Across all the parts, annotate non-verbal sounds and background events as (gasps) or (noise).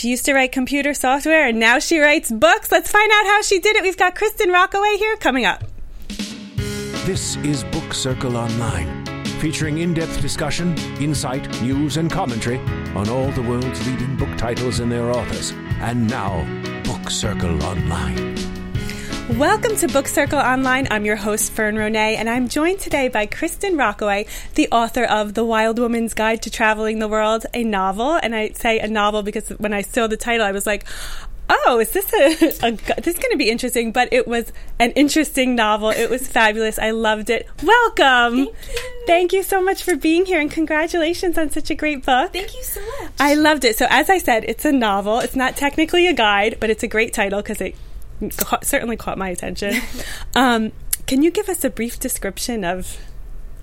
She used to write computer software and now she writes books. Let's find out how she did it. We've got Kristin Rockaway here coming up. This is Book Circle Online, featuring in depth discussion, insight, news, and commentary on all the world's leading book titles and their authors. And now, Book Circle Online. Welcome to Book Circle Online. I'm your host, Fern Ronay, and I'm joined today by Kristin Rockaway, the author of The Wild Woman's Guide to Traveling the World, a novel. And I say a novel because when I saw the title, I was like, oh, is this a, a this is going to be interesting? But it was an interesting novel. It was fabulous. I loved it. Welcome. Thank you. Thank you so much for being here, and congratulations on such a great book. Thank you so much. I loved it. So, as I said, it's a novel. It's not technically a guide, but it's a great title because it ca- certainly caught my attention. um, can you give us a brief description of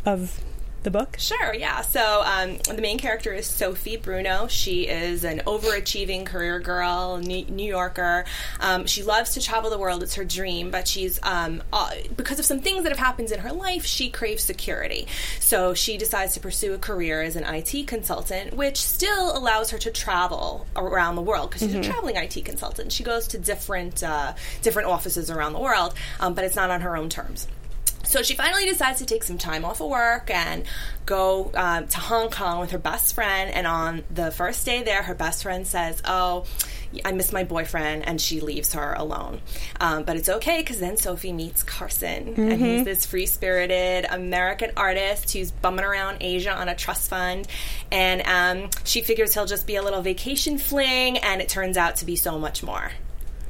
of the book? Sure, yeah. So um, the main character is Sophie Bruno. She is an overachieving career girl, New, New Yorker. Um, she loves to travel the world; it's her dream. But she's um, uh, because of some things that have happened in her life, she craves security. So she decides to pursue a career as an IT consultant, which still allows her to travel around the world because she's a traveling IT consultant. She goes to different uh, different offices around the world, um, but it's not on her own terms. So she finally decides to take some time off of work and go um, to Hong Kong with her best friend. And on the first day there, her best friend says, Oh, I miss my boyfriend, and she leaves her alone. Um, but it's okay because then Sophie meets Carson, and he's this free spirited American artist who's bumming around Asia on a trust fund. And um, she figures he'll just be a little vacation fling, and it turns out to be so much more.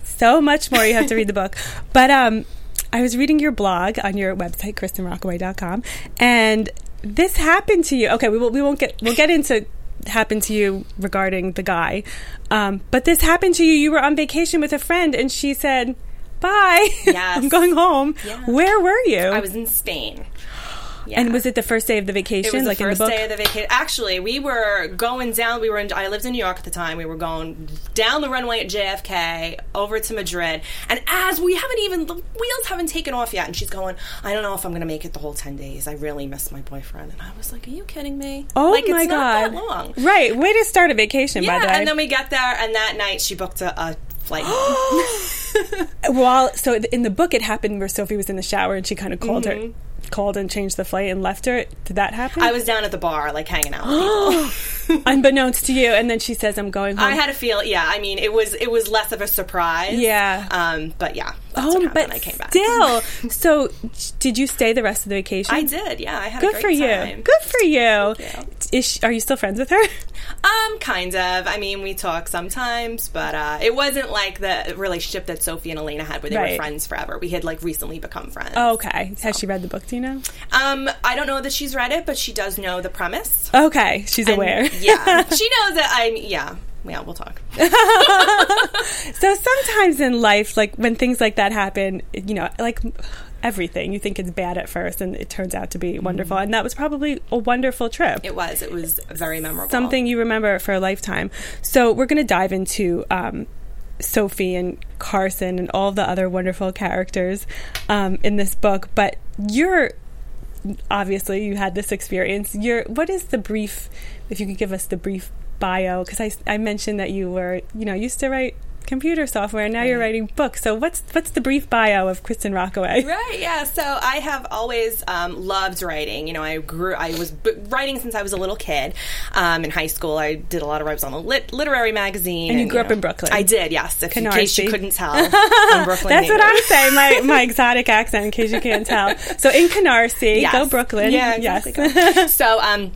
So much more. You have to read the book. (laughs) But um, I was reading your blog on your website, KristinRockaway.com, and this happened to you. Okay, we, will, we won't get we'll get into happened to you regarding the guy, um, but this happened to you. You were on vacation with a friend, and she said, "Bye, (laughs) Yes. I'm going home." Yeah. Where were you? I was in Spain. Yeah. and was it the first day of the vacation, It was like the first in the book? day of the vacation. Actually, we were going down. We were in. I lived in New York at the time. We were going down the runway at JFK over to Madrid, and as we haven't even the wheels haven't taken off yet, and she's going. I don't know if I'm going to make it the whole ten days. I really miss my boyfriend, and I was like, Are you kidding me? oh like, my it's god! not that long. Right, way to start a vacation, Yeah, by the way. and then we get there, and that night she booked a, a flight. (gasps) (laughs) Well, so in the book, it happened where Sophie was in the shower and she kind of called her, mm-hmm. Called and changed the flight and left her. Did that happen? I was down at the bar, like hanging out. (gasps) (laughs) unbeknownst to you, and then she says, "I'm going home." I had a feel. Yeah, I mean, it was it was less of a surprise. Yeah. Um, but yeah. Oh, but I came back. still. (laughs) so, did you stay the rest of the vacation? I did. Yeah, I had Good a for great you. time. Good for you. you. Is she, are you still friends with her? (laughs) Um, kind of. I mean, we talk sometimes, but uh, it wasn't like the relationship that Sophie and Elena had, where they Right. were friends forever. We had like recently become friends. Oh, okay. Has she read the book? You know? Um, I don't know that she's read it, but she does know the premise. Okay, she's And, aware. yeah, (laughs) she knows that. I'm. yeah. Yeah, we'll talk. (laughs) So sometimes in life, like when things like that happen, you know, like everything, you think it's bad at first, and it turns out to be wonderful. And that was probably a wonderful trip. It was. It was very memorable. Something you remember for a lifetime. So we're going to dive into um, Sophie and Carson and all the other wonderful characters um, in this book. But you're obviously you had this experience. You're what is the brief? If you could give us the brief bio, because I, I mentioned that you were you know used to write computer software and now you're writing books. So what's what's the brief bio of Kristin Rockaway? (laughs) Right, yeah. So I have always um, loved writing. You know, I grew, I was b- writing since I was a little kid. Um, in high school, I did a lot of writes on the lit- literary magazine. And you grew up know, in Brooklyn. I did, yes. If, in case you couldn't tell, (laughs) I'm Brooklyn That's what. I'm saying. My (laughs) my exotic accent, in case you can't tell. So in Canarsie, Yes. go Brooklyn. Yeah, exactly. Yes. So, um,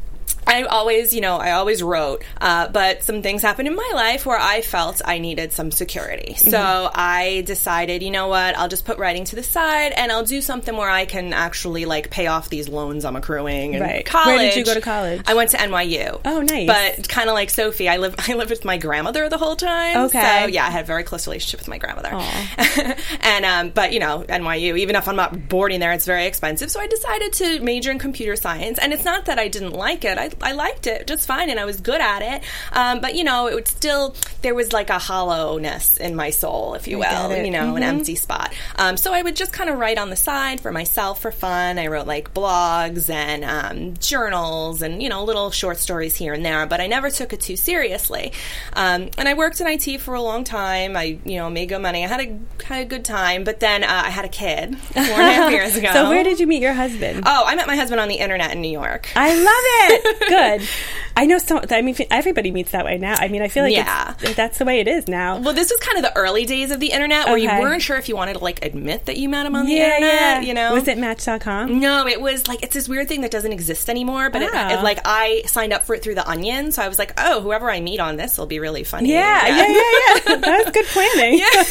I always, you know, I always wrote, uh, but some things happened in my life where I felt I needed some security. So Mm-hmm. I decided, you know what, I'll just put writing to the side and I'll do something where I can actually like pay off these loans I'm accruing. And Right. college. Where did you go to college? I went to NYU. Oh, nice. But kind of like Sophie, I live (laughs) I lived with my grandmother the whole time. Okay. So yeah, I had a very close relationship with my grandmother. (laughs) And um, but you know, NYU, even if I'm not boarding there, it's very expensive. So I decided to major in computer science. And it's not that I didn't like it. I I liked it just fine, and I was good at it. Um, but you know, it would still there was like a hollowness in my soul, if you will, you know, an empty spot. Um, so I would just kind of write on the side for myself for fun. I wrote like blogs and um, journals and you know little short stories here and there, but I never took it too seriously. Um, and I worked in IT for a long time. I you know made good money. I had a had a good time, but then uh, I had a kid (laughs) four and a half (laughs) years ago. So where did you meet your husband? Oh, I met my husband on the internet in New York. I love it. (laughs) Good. I know so. I mean, everybody meets that way now. I mean, I feel like Yeah. that's the way it is now. Well, this was kind of the early days of the internet where you weren't sure if you wanted to like admit that you met him on the yeah, internet. yeah. You know, was it Match.com? No, it was like it's this weird thing that doesn't exist anymore. But it, Ah. it, like I signed up for it through the Onion, so I was like, oh, whoever I meet on this will be really funny. Yeah, yeah, yeah, yeah. (laughs) that was good planning. Yeah.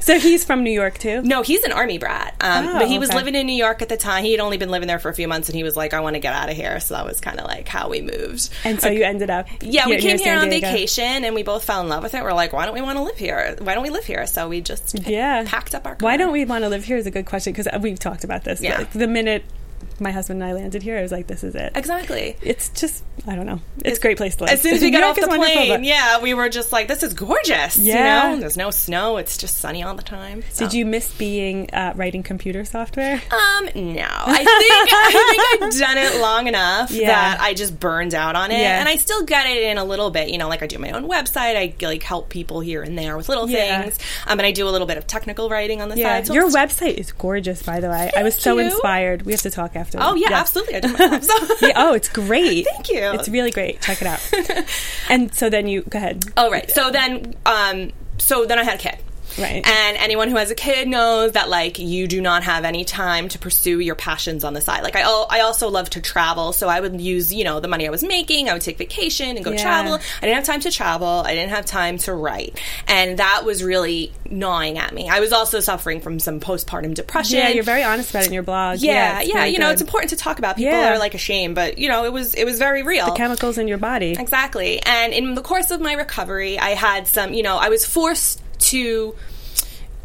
so he's from New York too. No, he's an army brat. Um, Oh, but he was okay. living in New York at the time. He had only been living there for a few months, and he was like, "I want to get out of here." So that was kind of like how we moved. And so you ended up. Yeah, we came here on vacation, and we both fell in love with it. We're like, "Why don't we want to live here? Why don't we live here?" So we just Yeah. packed up our. Why don't we want to live here is a good question because we've talked about this. Yeah. The minute my husband and I landed here, I was like, this is it. exactly? It's just, I don't know. It's a great place to live. As soon as we got off the plane, yeah, we were just like, "This is gorgeous." Yeah. you know, there's no snow; it's just sunny all the time. Did you miss being uh, writing computer software? Um, no. I think I think I've (laughs) done it long enough Yeah. that I just burned out on it, Yeah. and I still get it in a little bit. You know, like I do my own website. I like help people here and there with little Yeah. things. Um, and I do a little bit of technical writing on the side. So your website is gorgeous, by the way. I was so you. inspired. We have to talk after. Oh yeah, Yes. absolutely. I myself. So. (laughs) Yeah, oh, it's great. (laughs) Thank you. It's really great. Check it out. (laughs) and so then you go ahead. Oh right. So then, um, so then I had a kid. Right. And anyone who has a kid knows that like you do not have any time to pursue your passions on the side. Like I, I also love to travel, so I would use you know the money I was making. I would take vacation and go Yeah. travel. I didn't have time to travel. I didn't have time to write, and that was really gnawing at me. I was also suffering from some postpartum depression. Yeah, you're very honest about it in your blog. yeah, yeah. very You know, it's important to talk about. People Yeah. are like ashamed, but you know, it was it was very real. The chemicals in your body. Exactly. And in the course of my recovery, I had some, you know, I was forced to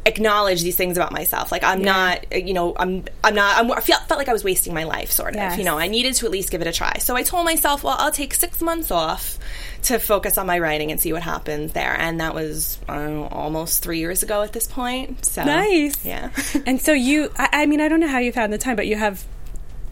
acknowledge these things about myself. Like I'm not, uh, you know, I'm I'm not I'm, I felt, felt like I was wasting my life sort of. Yes. You know, I needed to at least give it a try. So I told myself, well, I'll take 6 months off to focus on my writing and see what happens there. And that was know, almost 3 years ago at this point. So Nice. Yeah. (laughs) And so you, I, I mean, I don't know how you found the time, but you have.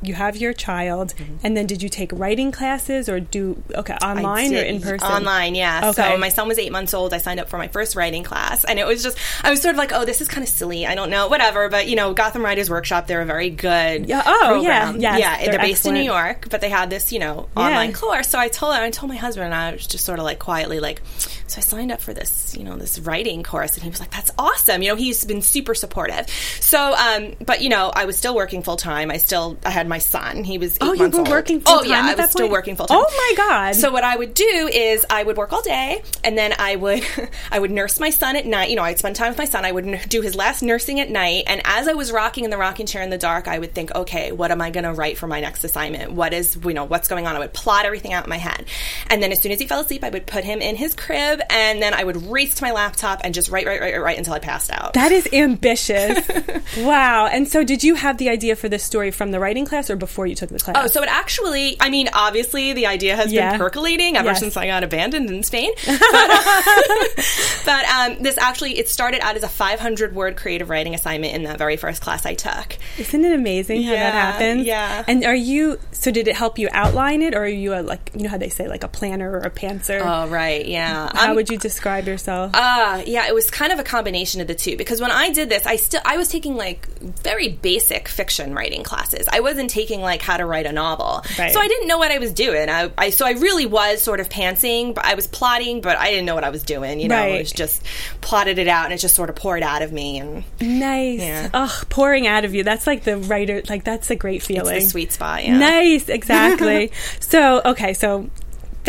You have your child, Mm-hmm. and then did you take writing classes or do okay online or in person? Online, yeah. Okay. So my son was eight months old. I signed up for my first writing class, and it was just I was sort of like, oh, this is kind of silly. I don't know, whatever. But you know, Gotham Writers Workshop, they're a very good Yeah, oh, yeah, program. yes, yeah. they're They're, based in New. York, but they had this you know Yeah. online course. So I told I told my husband, and I was just sort of like quietly like, so I signed up for this you know this writing course, and he was like, that's awesome. You know, he's been super supportive. So, um, but you know, I was still working full time. I still I had my son. He was eight Oh, you were old. working Oh full-time Oh yeah, I was still point? working full time. Oh, my God. So what I would do is I would work all day, and then I would (laughs) I would nurse my son at night. You know, I'd spend time with my son. I would do his last nursing at night, and as I was rocking in the rocking chair in the dark, I would think, okay, what am I going to write for my next assignment? What is you know what's going on? I would plot everything out in my head, and then as soon as he fell asleep, I would put him in his crib, and then I would race to my laptop and just write, write, write, write, write until I passed out. That is ambitious. (laughs) wow. And so, did you have the idea for this story from the writing class or before you took the class? Oh, so it actually, I mean, obviously the idea has Yeah. been percolating ever Yes. since I got abandoned in Spain. (laughs) But, (laughs) but um, this actually, it started out as a 500 word creative writing assignment in that very first class I took. Isn't it amazing how that Yeah, happens? yeah. And are you, so did it help you outline it or are you a, like, you know how they say, like a planner or a pantser? Oh, right, yeah. how I'm- would you describe yourself? Uh, yeah, it was kind of a combination of the two because when I did this, I still I was taking like very basic fiction writing classes. I wasn't taking like how to write a novel, Right. so I didn't know what I was doing. I, I so I really was sort of pantsing, but I was plotting, but I didn't know what I was doing. You know, Right. it was just plotted it out and it just sort of poured out of me, and nice. Yeah. Ugh, pouring out of you. That's like the writer, like that's a great feeling. sweet spot. Yeah. Nice, exactly. (laughs) so, okay, so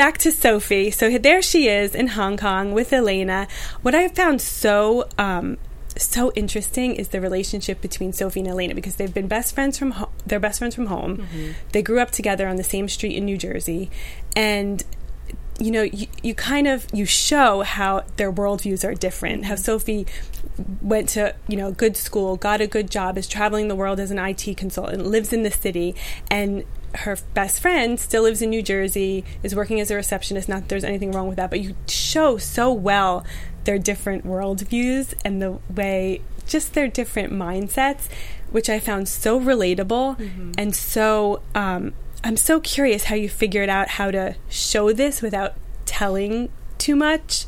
back to Sophie. So there she is in Hong Kong with Elena. What I found so um, so interesting is the relationship between Sophie and Elena because they've been best friends from ho- they're best friends from home. Mm-hmm. They grew up together on the same street in New Jersey, and you know you, you kind of you show how their worldviews are different how sophie went to you know good school got a good job is traveling the world as an it consultant lives in the city and her best friend still lives in New Jersey, is working as a receptionist. Not that there's anything wrong with that, but you show so well their different worldviews and the way, just their different mindsets, which I found so relatable Mm-hmm. and so. Um, I'm so curious how you figured out how to show this without telling too much.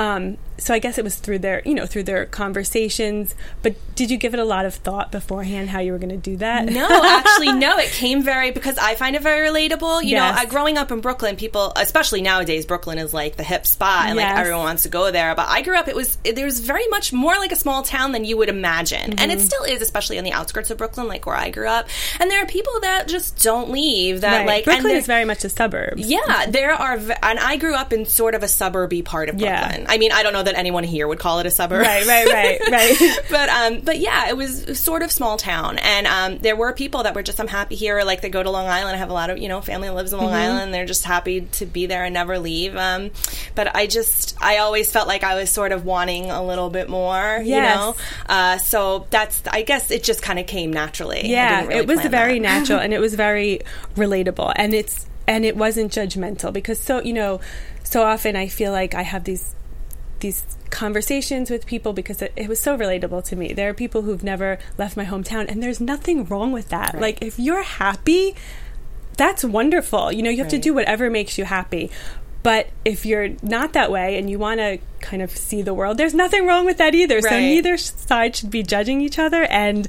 Um, so I guess it was through their, you know, through their conversations. But did you give it a lot of thought beforehand how you were going to do that? No, actually, no. It came very because I find it very relatable. You Yes. know, uh, growing up in Brooklyn, people, especially nowadays, Brooklyn is like the hip spot, and Yes. like everyone wants to go there. But I grew up; it was it, there was very much more like a small town than you would imagine, and Mm-hmm. it still is, especially on the outskirts of Brooklyn, like where I grew up. And there are people that just don't leave. That Right. like Brooklyn is very much a suburb. yeah, there are, and I grew up in sort of a suburby part of Yeah. I mean, I don't know that anyone here would call it a suburb, Right, right, right, (laughs) right. (laughs) but um, but yeah, it was sort of small town, and um, there were people that were just I'm happy here. Like they go to Long Island. I have a lot of you know family that lives in Long Mm-hmm. Island. They're just happy to be there and never leave. Um, but I just I always felt like I was sort of wanting a little bit more. You know, uh, so that's I guess it just kind of came naturally. Yeah, really it was very that. natural and it was (laughs) very relatable and it's and it wasn't judgmental because so you know so often I feel like I have these these conversations with people because it, it was so relatable to me. There are people who've never left my hometown and there's nothing wrong with that. Like if you're happy, that's wonderful. You know, you have to do whatever makes you happy. But if you're not that way and you want to kind of see the world, there's nothing wrong with that either. So neither side should be judging each other. And,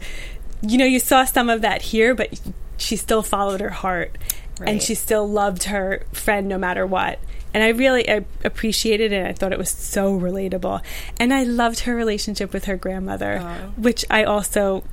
you know, you saw some of that here, but she still followed her heart and she still loved her friend no matter what. And I really I appreciated it. I thought it was so relatable. And I loved her relationship with her grandmother, oh. which I also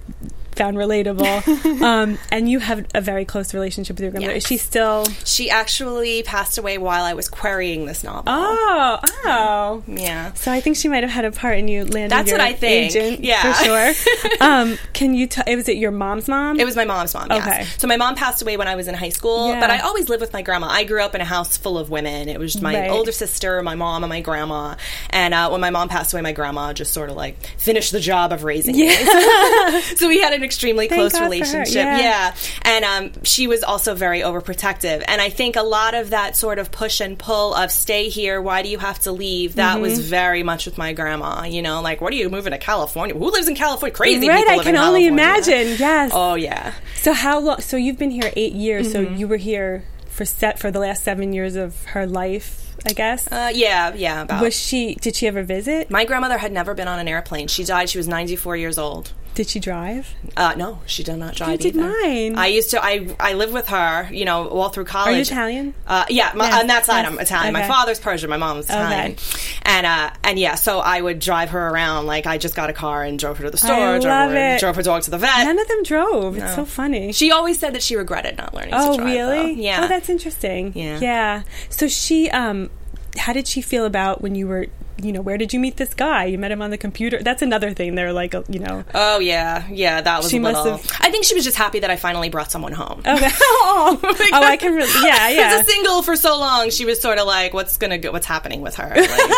found relatable. (laughs) um, and you have a very close relationship with your grandmother. Is she still? She actually passed away while I was querying this novel. Oh, oh. Yeah. So I think she might have had a part in you landing That's your what I think. agent Yeah. for sure. (laughs) um, can you? T- was it your mom's mom? It was my mom's mom. Yes. Okay. So my mom passed away when I was in high school, Yeah. but I always lived with my grandma. I grew up in a house full of women. It was my Right. older sister, my mom, and my grandma. And uh, when my mom passed away, my grandma just sort of like finished the job of raising me. (laughs) so we had an extremely Thank close God relationship. Yeah. And um, she was also very overprotective. And I think a lot of that sort of push and pull of stay here, why do you have to leave? That was Mm-hmm. very much with my grandma. You know, like, what are you moving to California? Who lives in California? Crazy right. I can only imagine. Yes. Oh, yeah. So how long? So you've been here eight years. Mm-hmm. So you were here for set for the last seven years of her life, I guess. Uh, yeah, yeah. About. was she? Did she ever visit? My grandmother had never been on an airplane. She died. She was 94 years old. Did she drive? Uh, no, she did not drive I did either. mine. I used to. I I lived with her. You know, all through college. Are you Italian? Uh, yeah, my, Yes, on that side yes. I'm Italian. My father's Persian. My mom's Italian. And uh, and yeah, so I would drive her around. Like I just got a car and drove her to the store. I drove, love her, it. drove her dog to the vet. None of them drove. It's so funny. she always said that she regretted not learning. oh, to drive, really? though. Yeah. Oh, that's interesting. Yeah. Yeah. So she, um, how did she feel about when you were, you know, where did you meet this guy? You met him on the computer. That's another thing. They're like, uh, you know. Oh yeah, yeah. That was She a must little. have- I think she was just happy that I finally brought someone home. Okay. (laughs) oh, (laughs) (laughs) oh, I can. Really, yeah, yeah. As a single for so long, she was sort of like, "What's gonna go? What's happening with her?" Like,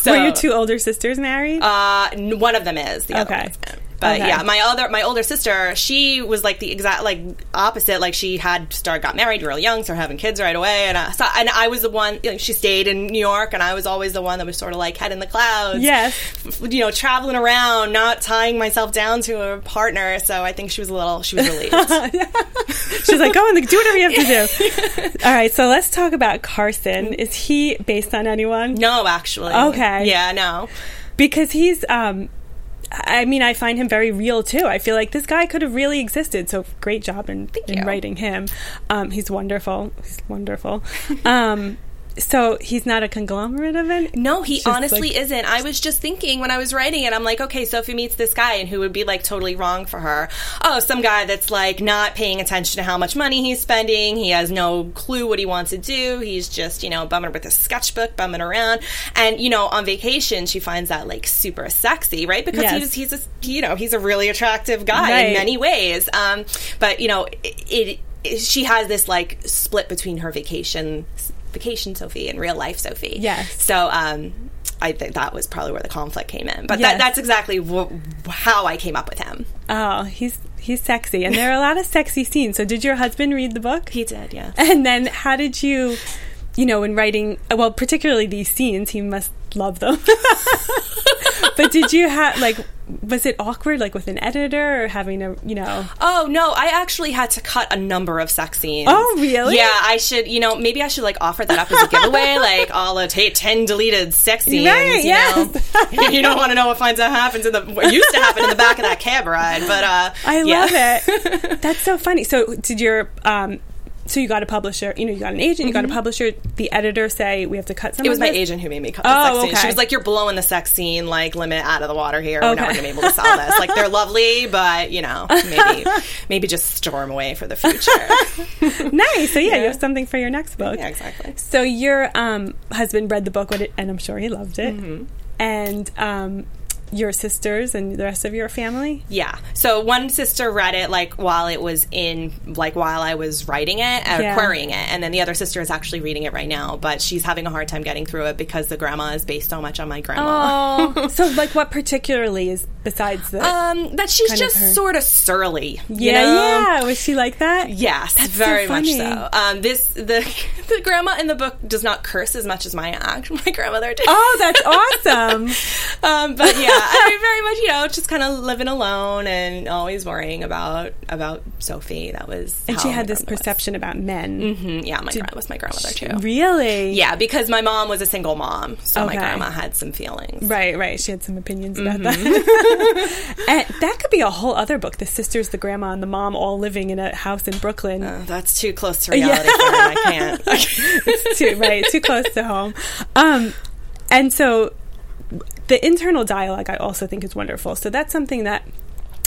so, Were your two older sisters married? Uh, n- one of them is the other Okay. But Okay. yeah, my other my older sister, she was like the exact like opposite. Like she had started got married real young, started having kids right away, and uh, so, and I was the one. You know, she stayed in New York, and I was always the one that was sort of like head in the clouds. Yes. you know, traveling around, not tying myself down to a partner. So I think she was a little she was relieved. (laughs) She's like, go and do whatever you have to do. (laughs) All right, so let's talk about Carson. Is he based on anyone? no, actually. Okay. Yeah, no. because he's um I mean, I find him very real too. I feel like this guy could have really existed. So great job in, in writing him. Um, he's wonderful. He's wonderful. (laughs) um, so he's not a conglomerate of it. No, he honestly like- isn't. I was just thinking when I was writing it, I'm like, okay, Sophie meets this guy, and who would be like totally wrong for her? Oh, some guy that's like not paying attention to how much money he's spending. He has no clue what he wants to do. He's just, you know, bumming with a sketchbook, bumming around. And, you know, on vacation, she finds that like super sexy, right? Because Yes. he's, he's a, you know, he's a really attractive guy Right. in many ways. Um, but, you know, it, it, she has this like split between her vacation vacation Sophie and real life Sophie. Yes. So um, I think that was probably where the conflict came in. But Yes. that, that's exactly wh- how I came up with him. Oh, he's He's sexy, and there are a lot of sexy scenes. So, did your husband read the book? He did, yeah. And then, how did you, you know, in writing? Well, particularly these scenes, he must love them. (laughs) but did you have like? Was it awkward, like with an editor, or having a, you know? Oh no, I actually had to cut a number of sex scenes. Oh, really? Yeah, I should. You know, maybe I should like offer that up as a giveaway, (laughs) like all the t- ten deleted sex scenes. Right, you yes. know, (laughs) you don't want to know what finds out happens in the what used to happen in the back of that cab ride, but uh, I yeah. love it. That's so funny. So, did your um, so you got a publisher? You know, you got an agent. You got a publisher. The editor say we have to cut some. Mm-hmm. It was my this? agent who made me cut the Oh, sex scene. okay. She was like, "You're blowing the sex scene like limit out of the water here. We're Okay. never gonna be able to sell this. Like they're lovely, but you know, maybe (laughs) maybe just store them away for the future." (laughs) Nice. So yeah, you have something for your next book. yeah, exactly. So your um, husband read the book, and I'm sure he loved it. Mm-hmm. And um, your sisters and the rest of your family. Yeah. So one sister read it like while it was in like while I was writing it or Yeah. querying it, and then the other sister is actually reading it right now, but she's having a hard time getting through it because the grandma is based so much on my grandma. Oh, (laughs) so like what particularly is besides the? Um, that she's of just her- sort of surly. you yeah, know? yeah. Was she like that? Yes, That's very much funny. so. Um, this the (laughs) the grandma in the book does not curse as much as my act (laughs) my grandmother did. Oh, that's awesome. um, but yeah, I mean, very much you know just kind of living alone and always worrying about about Sophie. That was And she had this grandmother was. perception about men. Mhm, yeah, my grandma was my grandmother too. Really? Yeah, because my mom was a single mom, so Okay. my grandma had some feelings. Right, right. She had some opinions about Mm-hmm. that. (laughs) and that could be a whole other book. The sisters, the grandma, and the mom all living in a house in Brooklyn. Uh, that's too close to (laughs) reality for me. I can't. (laughs) it's too right, too close to home. Um, and so the internal dialogue, I also think is wonderful. So that's something that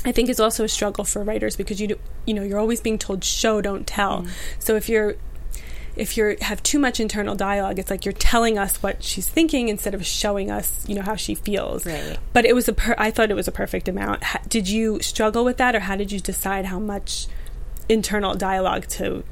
I think is also a struggle for writers because you do, you know you're always being told show don't tell. Mm. So if you're if you have too much internal dialogue, it's like you're telling us what she's thinking instead of showing us, you know, how she feels. Right. But it was a per- I thought it was a perfect amount. Ha- did you struggle with that, or how did you decide how much internal dialogue to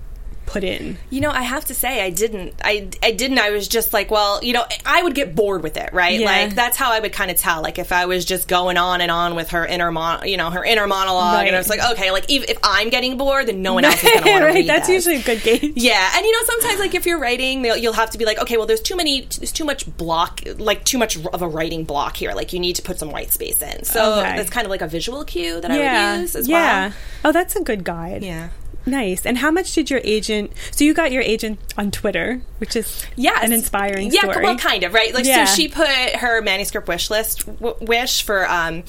put in? You know, I have to say, I didn't. I, I didn't. I was just like, well, you know, I would get bored with it, right? Yeah. Like that's how I would kind of tell. Like if I was just going on and on with her inner, mon- you know, her inner monologue, Right. and I was like, okay, like if, if I'm getting bored, then no one else is going to want to right, read that's that. usually a good gauge. Yeah, and you know sometimes like if you're writing, you'll have to be like, okay, well, there's too many, there's too much block, like too much of a writing block here. Like you need to put some white space in. So Okay. that's kind of like a visual cue that I would use as yeah. well. Oh, that's a good guide. Yeah. Nice. And how much did your agent? So you got your agent on Twitter, which is yeah, an inspiring yeah, story. well, kind of right. Like, Yeah. so she put her manuscript wish list w- wish for um,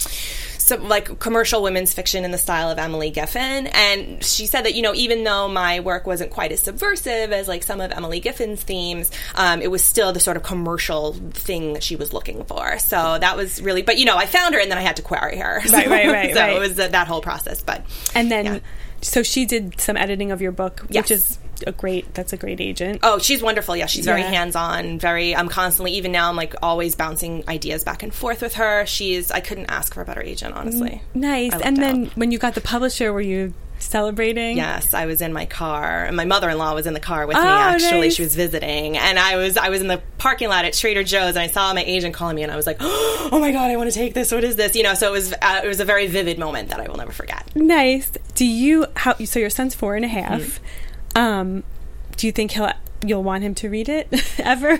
some like commercial women's fiction in the style of Emily Giffin, and she said that you know even though my work wasn't quite as subversive as like some of Emily Giffin's themes, um, it was still the sort of commercial thing that she was looking for. So that was really, but you know, I found her and then I had to query her. (laughs) Right, right, right, so right. it was that, that whole process, but and then, Yeah. So she did some editing of your book, Yes. which is a great. That's a great agent. Oh, she's wonderful. Yeah, she's very Yeah. hands on. Very. I'm constantly, even now, I'm like always bouncing ideas back and forth with her. She's. I couldn't ask for a better agent, honestly. nice. And then out. when you got the publisher, were you celebrating? Yes, I was in my car, and my mother-in-law was in the car with me. Oh, Actually, nice. she was visiting, and I was I was in the parking lot at Trader Joe's, and I saw my agent calling me, and I was like, (gasps) "Oh my god, I want to take this. What is this?" You know. So it was uh, it was a very vivid moment that I will never forget. Nice. Do you? How? So your son's four and a half. Mm-hmm. Um, do you think he'll? You'll want him to read it (laughs) ever?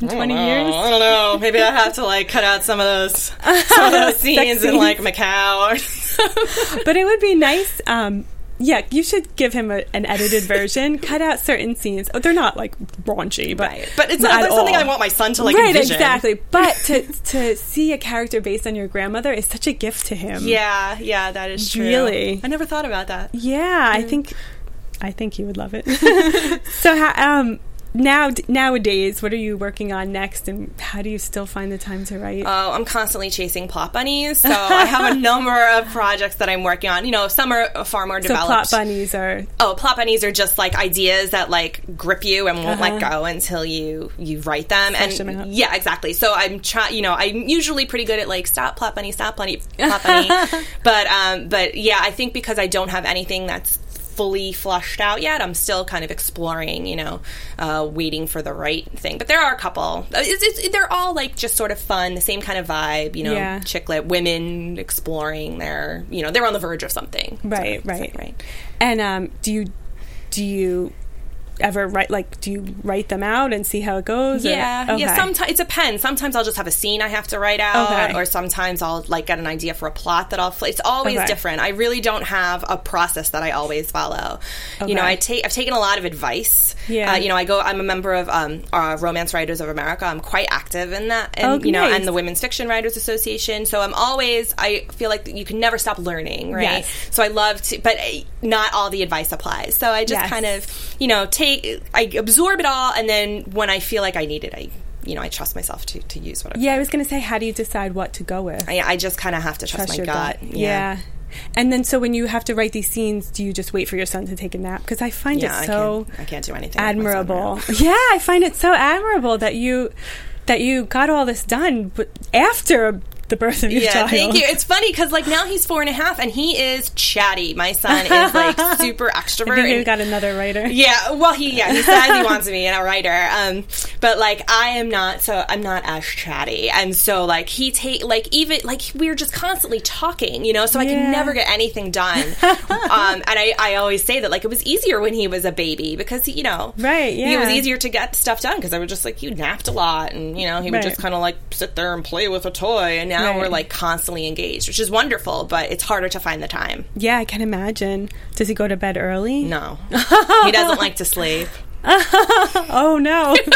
In twenty years? I don't know. Maybe I have to like cut out some of those (laughs) some of those scenes in like Macau. (laughs) but it would be nice. Um, yeah, you should give him a, an edited version. (laughs) cut out certain scenes. Oh, they're not like raunchy, but Right. But it's not not something all. I want my son to like right, envision. exactly. (laughs) But to to see a character based on your grandmother is such a gift to him. Yeah, yeah, that is true. Really? I never thought about that. yeah. I think I think he would love it. so, um, now nowadays, what are you working on next, and how do you still find the time to write? Oh, I'm constantly chasing plot bunnies, so (laughs) I have a number of projects that I'm working on. You know, some are far more so, developed. plot bunnies are Oh, plot bunnies are just like ideas that like grip you and won't let Uh-huh. go until you you write them. And them yeah, exactly. So I'm trying. You know, I'm usually pretty good at like stop plot bunny, stop bunny, plot bunny. (laughs) but um, but yeah, I think because I don't have anything that's fully flushed out yet. I'm still kind of exploring, you know, uh, waiting for the right thing. But there are a couple. It's, it's, they're all like just sort of fun, the same kind of vibe, you know, Yeah. chick lit women exploring their, you know, they're on the verge of something. Right, So, right, right. And um, do you do you ever write like do you write them out and see how it goes? or- Yeah, yeah. Okay. Sometimes it depends. Sometimes I'll just have a scene I have to write out, Okay. or sometimes I'll like get an idea for a plot that I'll. Fl- it's always Okay. different. I really don't have a process that I always follow. You know, I take I've taken a lot of advice. Yeah. Uh, you know, I go. I'm a member of um, uh, Romance Writers of America. I'm quite active in that, and Oh, you know, nice. and the Women's Fiction Writers Association. So I'm always. I feel like you can never stop learning, right? Yes. So I love to, but uh, not all the advice applies. So I just Yes. kind of, you know, take, I absorb it all, and then when I feel like I need it, I, you know, I trust myself to, to use whatever. Yeah, I was going to say, how do you decide what to go with? I, I just kind of have to trust, my gut. Yeah. And then, so when you have to write these scenes, do you just wait for your son to take a nap? Because I find Yeah, it I so can't, I can't do anything. with my son admirable. (laughs) yeah, I find it so admirable that you that you got all this done, but after the birth of your Yeah, child. thank you. It's funny because like now he's four and a half and he is chatty. My son is like (laughs) super I extrovert. you and- got another writer. Yeah, well, he yeah he says he wants to be a writer, um, but like I am not, so I'm not as chatty, and so like he take like even like we're just constantly talking, you know, so I Yeah. could never get anything done. (laughs) um, and I, I always say that like it was easier when he was a baby because you know, Right, yeah it was easier to get stuff done because I was just like he napped a lot, and you know he would Right. just kind of like sit there and play with a toy, and now Right. we're like constantly engaged, which is wonderful, but it's harder to find the time. Yeah, I can imagine. Does he go to bed early? No, (laughs) he doesn't like to sleep. (laughs) Oh no. (laughs)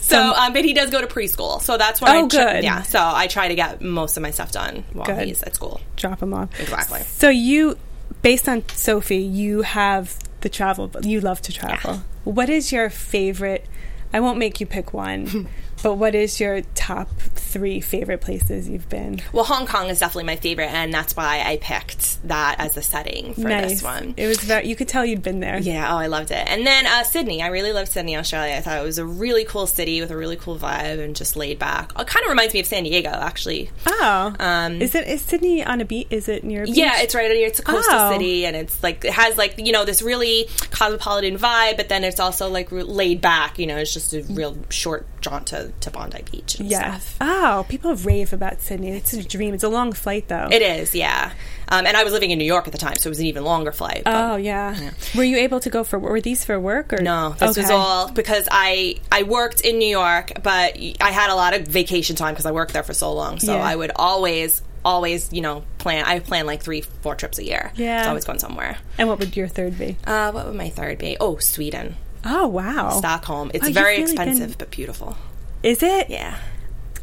So, um, but he does go to preschool, so that's when Oh, I try- good. yeah. So I try to get most of my stuff done while Good. he's at school. Drop him off. Exactly. So you, based on Sophie, you have the travel. You love to travel. What is your favorite? I won't make you pick one, but what is your top three favorite places you've been? Well, Hong Kong is definitely my favorite, and that's why I picked that as a setting for nice. this one. It was very. You could tell you'd been there. Yeah, oh, I loved it. And then uh, Sydney, I really loved Sydney, Australia. I thought it was a really cool city with a really cool vibe and just laid back. It kind of reminds me of San Diego, actually. Oh. Um, is it? Is Sydney on a beach? Is it near? Yeah, it's right near. It's a coastal Oh. city, and it's like it has like you know this really cosmopolitan vibe, but then it's also like re- laid back. You know, it's just a real short jaunt to, to Bondi Beach and Yeah. stuff. Oh, people rave about Sydney. It's a dream. It's a long flight though. It is, yeah. Um, and I was living in New York at the time, so it was an even longer flight. but- Oh yeah. Were you able to go for? Were these for work or No, this was all because I I worked in New York, but I had a lot of vacation time because I worked there for so long. So Yeah. I would always always you know plan. I plan like three four trips a year. Yeah. so always going somewhere. And what would your third be? Uh, what would my third be? Oh, Sweden, Oh wow. Stockholm. It's Oh, very really been- expensive but beautiful. Is it? Yeah.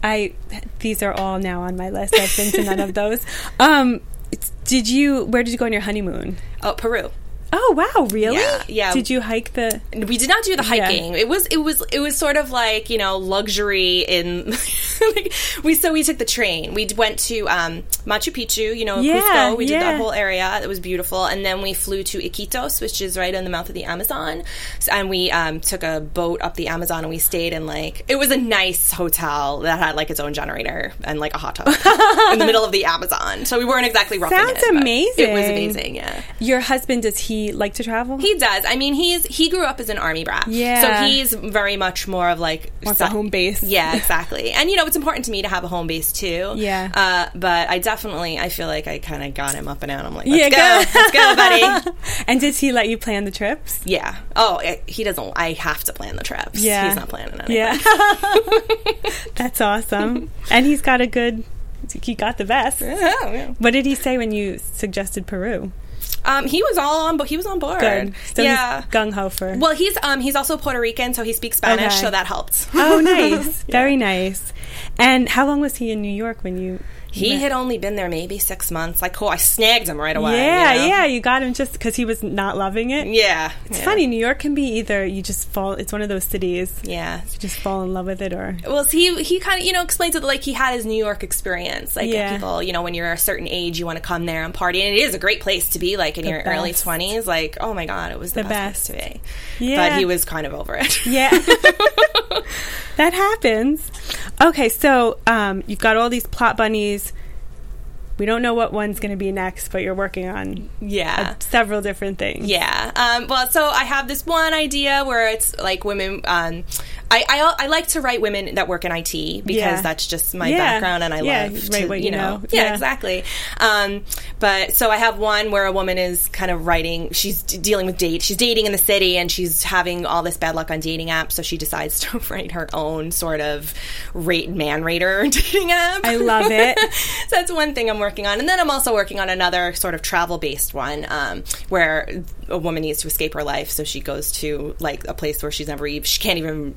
I these are all now on my list. I've been to none of (laughs) those. Um, did you? Where did you go on your honeymoon? Oh, Peru. Oh wow, really? Yeah, yeah. Did you hike the? We did not do the Yeah. hiking. It was it was it was sort of like you know luxury in (laughs) (laughs) like, we so we took the train. We went to um, Machu Picchu, you know, Yeah, Cusco. We did that whole area. It was beautiful, and then we flew to Iquitos, which is right in the mouth of the Amazon. So, and we um, took a boat up the Amazon, and we stayed in like it was a nice hotel that had like its own generator and like a hot tub (laughs) in the middle of the Amazon. So we weren't exactly roughing Sounds it. but It was amazing. amazing. Yeah. Your husband does he like to travel? He does. I mean, he's he grew up as an army brat. Yeah. So he's very much more of like Wants a home base. Yeah, exactly. and you know, it's important to me to have a home base too. Yeah. Uh, but I definitely, I feel like I kind of got him up and out. I'm like, Yeah, let's go, let's go, buddy. (laughs) and did he let you plan the trips? Yeah. Oh, it, he doesn't. I have to plan the trips. Yeah. He's not planning anything. Yeah. (laughs) (laughs) That's awesome. And he's got a good. He got the best. Oh, yeah. What did he say when you suggested Peru? Um, he was all on, but he was on board. Good. So yeah. gung ho for. Well, he's um he's also Puerto Rican, so he speaks Spanish, Okay. so that helped. Oh, nice. Very nice. And how long was he in New York when you? He had only been there maybe six months. Like, cool, I snagged him right away. Yeah, you know? yeah. You got him just because he was not loving it. Yeah. It's yeah. funny. New York can be either you just fall. It's one of those cities. Yeah. You just fall in love with it, or Well, he he kind of you know explains it like he had his New York experience. Like Yeah. people, you know, when you're a certain age, you want to come there and party, and it is a great place to be. Like in The your early twenties, like oh my god, it was the, The best, place to be. Yeah. But he was kind of over it. yeah, (laughs) that happens. Okay, so um, you've got all these plot bunnies. We don't know what one's going to be next, but you're working on Yeah. uh, several different things. Yeah. Um, well, so I have this one idea where it's like women. Um, I, I I like to write women that work in IT because Yeah. that's just my Yeah. background, and I Yeah, love you to, what you know. Yeah, Yeah. exactly. Um, but so I have one where a woman is kind of writing. She's d- dealing with date. She's dating in the city, and she's having all this bad luck on dating apps. So she decides (laughs) to write her own sort of rate man rater (laughs) dating app. I love it. (laughs) so that's one thing I'm working on, and then I'm also working on another sort of travel based one um, where a woman needs to escape her life, so she goes to like a place where she's never even she can't even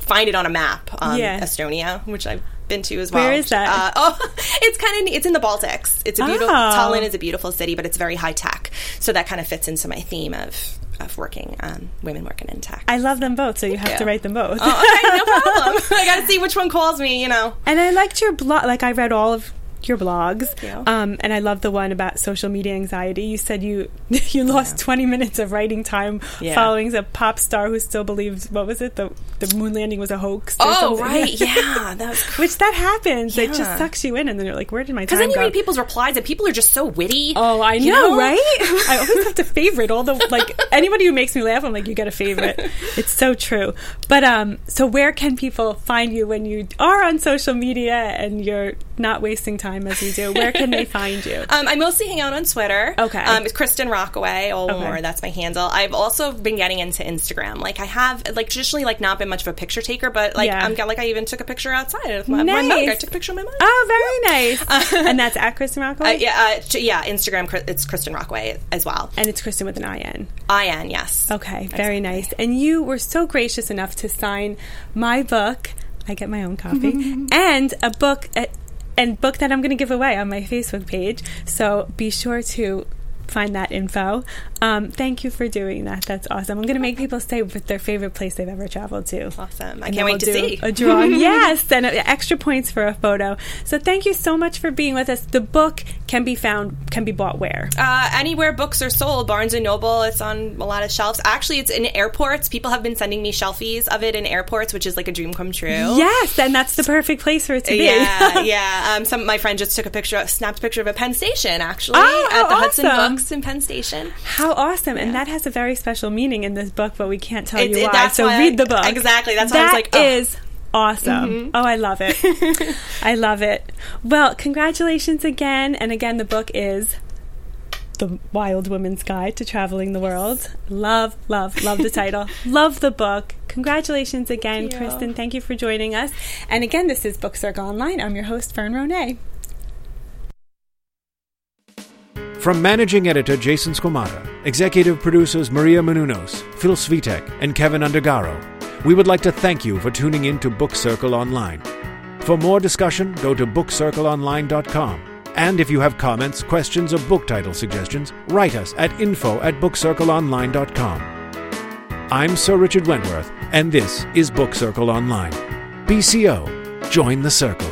find it on a map. Um, Yeah. Estonia, which I've been to as well. Where is that? Uh, oh, (laughs) it's kind of it's in the Baltics. It's a beautiful. Oh. Tallinn is a beautiful city, but it's very high tech. So that kind of fits into my theme of of working um, women working in tech. I love them both, so you have you. to write them both. oh, okay, no (laughs) problem. (laughs) I got to see which one calls me. You know. And I liked your blog. Like I read all of your blogs, um, and I love the one about social media anxiety. You said you (laughs) you lost twenty minutes of writing time Yeah. following a pop star who still believes what was it the the moon landing was a hoax. Oh something. right, (laughs) yeah, that was Which that happens. It just sucks you in, and then you're like, "Where did my time Because then you go?" read people's replies, and people are just so witty. Oh, I know, you know? right? (laughs) I always have to favorite all the like anybody who makes me laugh. I'm like, you got a favorite. It's so true. But um, so where can people find you when you are on social media and you're not wasting time as we do? Where can they (laughs) find you? Um, I mostly hang out on Twitter. Okay. Um, it's Kristin Rockaway, or Okay. that's my handle. I've also been getting into Instagram. Like I have, like traditionally, like not been much of a picture taker, but like Yeah. I'm like I even took a picture outside of my, my mug. Nice. I took a picture of my mug. Oh, very nice. (laughs) and that's at Kristin Rockaway. Uh, yeah, uh, yeah. Instagram, it's Kristin Rockaway as well. And it's Kristin with an I N. I N, yes. Okay, very nice. And you were so gracious enough to sign my book. I get my own copy (laughs) and a book. uh and book that I'm going to give away on my Facebook page. So be sure to find that info. Um, thank you for doing that. That's awesome. I'm going to make people say what their favorite place they've ever traveled to. Awesome. I And can't wait to see. a drawing. (laughs) yes, and uh, extra points for a photo. So thank you so much for being with us. The book can be found, can be bought where? Uh, anywhere books are sold, Barnes and Noble. It's on a lot of shelves. Actually, it's in airports. People have been sending me shelfies of it in airports, which is like a dream come true. Yes, and that's the perfect place for it to be. Yeah, (laughs) yeah. Um, some my friend just took a picture, snapped a picture of a Penn Station actually Oh, at the Hudson awesome. Books in Penn Station. How awesome! And that has a very special meaning in this book, but we can't tell It's- you it- why. so why I- read the book. exactly, that's why I was like, oh. is awesome. Mm-hmm. Oh, I love it. (laughs) I love it. Well, congratulations again, and again, the book is. The Wild Woman's Guide to Traveling the World. Love, love, love the title. (laughs) love the book. Congratulations again, Thank. Kristin. Thank you for joining us. And again, this is Book Circle Online. I'm your host, Fern Ronay. From managing editor Jason Squamata, executive producers Maria Menounos, Phil Svitek, and Kevin Undergaro, we would like to thank you for tuning in to Book Circle Online. For more discussion, go to bookcircleonline.com. And if you have comments, questions, or book title suggestions, write us at info at bookcircleonline.com. I'm Sir Richard Wentworth, and this is Book Circle Online. BCO, join the circle.